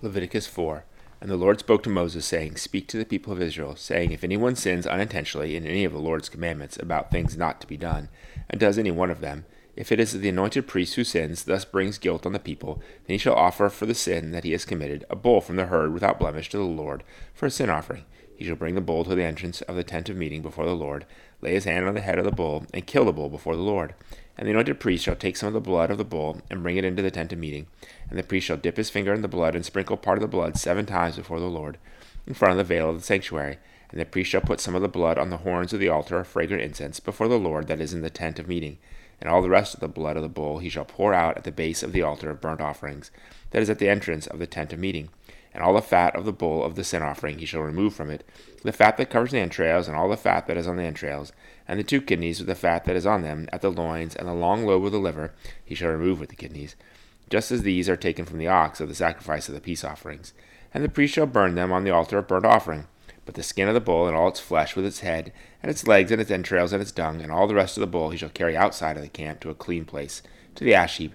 Leviticus 4 And the Lord spoke to Moses, saying, Speak to the people of Israel, saying, If anyone sins unintentionally in any of the Lord's commandments about things not to be done, and does any one of them, if it is the anointed priest who sins, thus brings guilt on the people, then he shall offer for the sin that he has committed a bull from the herd without blemish to the Lord for a sin offering. He shall bring the bull to the entrance of the tent of meeting before the Lord, lay his hand on the head of the bull, and kill the bull before the Lord. And the anointed priest shall take some of the blood of the bull, and bring it into the tent of meeting. And the priest shall dip his finger in the blood, and sprinkle part of the blood seven times before the Lord, in front of the veil of the sanctuary. And the priest shall put some of the blood on the horns of the altar of fragrant incense before the Lord that is in the tent of meeting. And all the rest of the blood of the bull he shall pour out at the base of the altar of burnt offerings, that is at the entrance of the tent of meeting and all the fat of the bull of the sin offering he shall remove from it, the fat that covers the entrails, and all the fat that is on the entrails, and the two kidneys with the fat that is on them, at the loins, and the long lobe of the liver he shall remove with the kidneys, just as these are taken from the ox of the sacrifice of the peace offerings. And the priest shall burn them on the altar of burnt offering. But the skin of the bull, and all its flesh, with its head, and its legs, and its entrails, and its dung, and all the rest of the bull, he shall carry outside of the camp to a clean place, to the ash heap,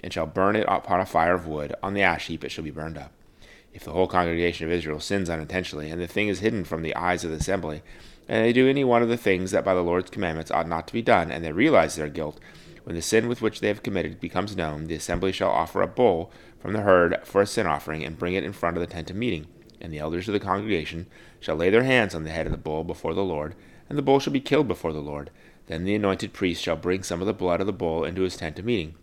and shall burn it upon a fire of wood. On the ash heap it shall be burned up. If the whole congregation of Israel sins unintentionally, and the thing is hidden from the eyes of the assembly, and they do any one of the things that by the Lord's commandments ought not to be done, and they realize their guilt, when the sin with which they have committed becomes known, the assembly shall offer a bull from the herd for a sin offering, and bring it in front of the tent of meeting. And the elders of the congregation shall lay their hands on the head of the bull before the Lord, and the bull shall be killed before the Lord. Then the anointed priest shall bring some of the blood of the bull into his tent of meeting.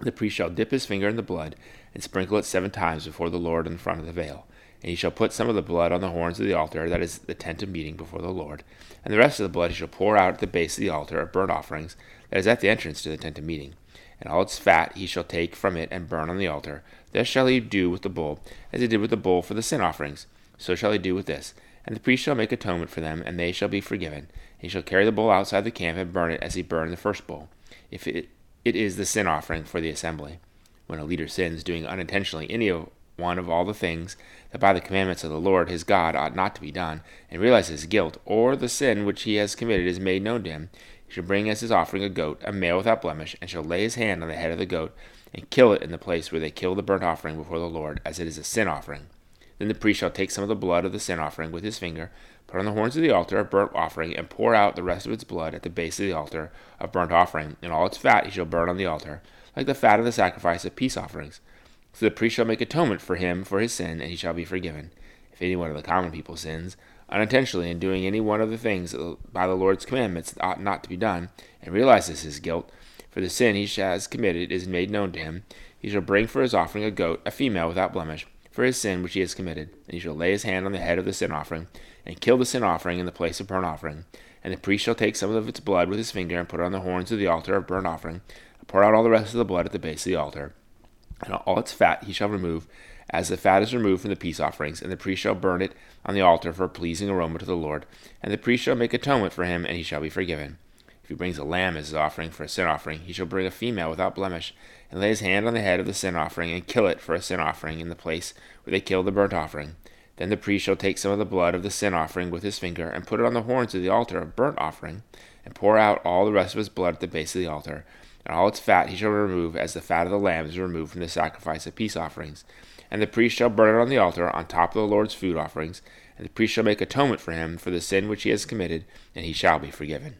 The priest shall dip his finger in the blood, and sprinkle it seven times before the Lord in front of the veil. And he shall put some of the blood on the horns of the altar, that is the tent of meeting before the Lord. And the rest of the blood he shall pour out at the base of the altar of burnt offerings, that is at the entrance to the tent of meeting. And all its fat he shall take from it and burn on the altar. Thus shall he do with the bull, as he did with the bull for the sin offerings. So shall he do with this. And the priest shall make atonement for them, and they shall be forgiven. He shall carry the bull outside the camp and burn it as he burned the first bull. If it it is the sin offering for the assembly. When a leader sins, doing unintentionally any one of all the things that by the commandments of the Lord his God ought not to be done, and realizes his guilt, or the sin which he has committed is made known to him, shall bring as his offering a goat, a male without blemish, and shall lay his hand on the head of the goat, and kill it in the place where they kill the burnt offering before the Lord, as it is a sin offering. Then the priest shall take some of the blood of the sin offering with his finger, put on the horns of the altar of burnt offering, and pour out the rest of its blood at the base of the altar of burnt offering, and all its fat he shall burn on the altar, like the fat of the sacrifice of peace offerings. So the priest shall make atonement for him for his sin, and he shall be forgiven. If any one of the common people sins, unintentionally in doing any one of the things by the Lord's commandments that ought not to be done, and realizes his guilt, for the sin he has committed is made known to him, he shall bring for his offering a goat, a female without blemish, for his sin which he has committed, and he shall lay his hand on the head of the sin offering, and kill the sin offering in the place of burnt offering. And the priest shall take some of its blood with his finger, and put it on the horns of the altar of burnt offering, and pour out all the rest of the blood at the base of the altar. And all its fat he shall remove, as the fat is removed from the peace offerings, and the priest shall burn it on the altar for a pleasing aroma to the Lord. And the priest shall make atonement for him, and he shall be forgiven. If he brings a lamb as his offering for a sin offering, he shall bring a female without blemish, and lay his hand on the head of the sin offering, and kill it for a sin offering in the place where they kill the burnt offering. Then the priest shall take some of the blood of the sin offering with his finger, and put it on the horns of the altar of burnt offering, and pour out all the rest of his blood at the base of the altar. And all its fat he shall remove, as the fat of the lamb is removed from the sacrifice of peace offerings. And the priest shall burn it on the altar, on top of the Lord's food offerings. And the priest shall make atonement for him for the sin which he has committed, and he shall be forgiven.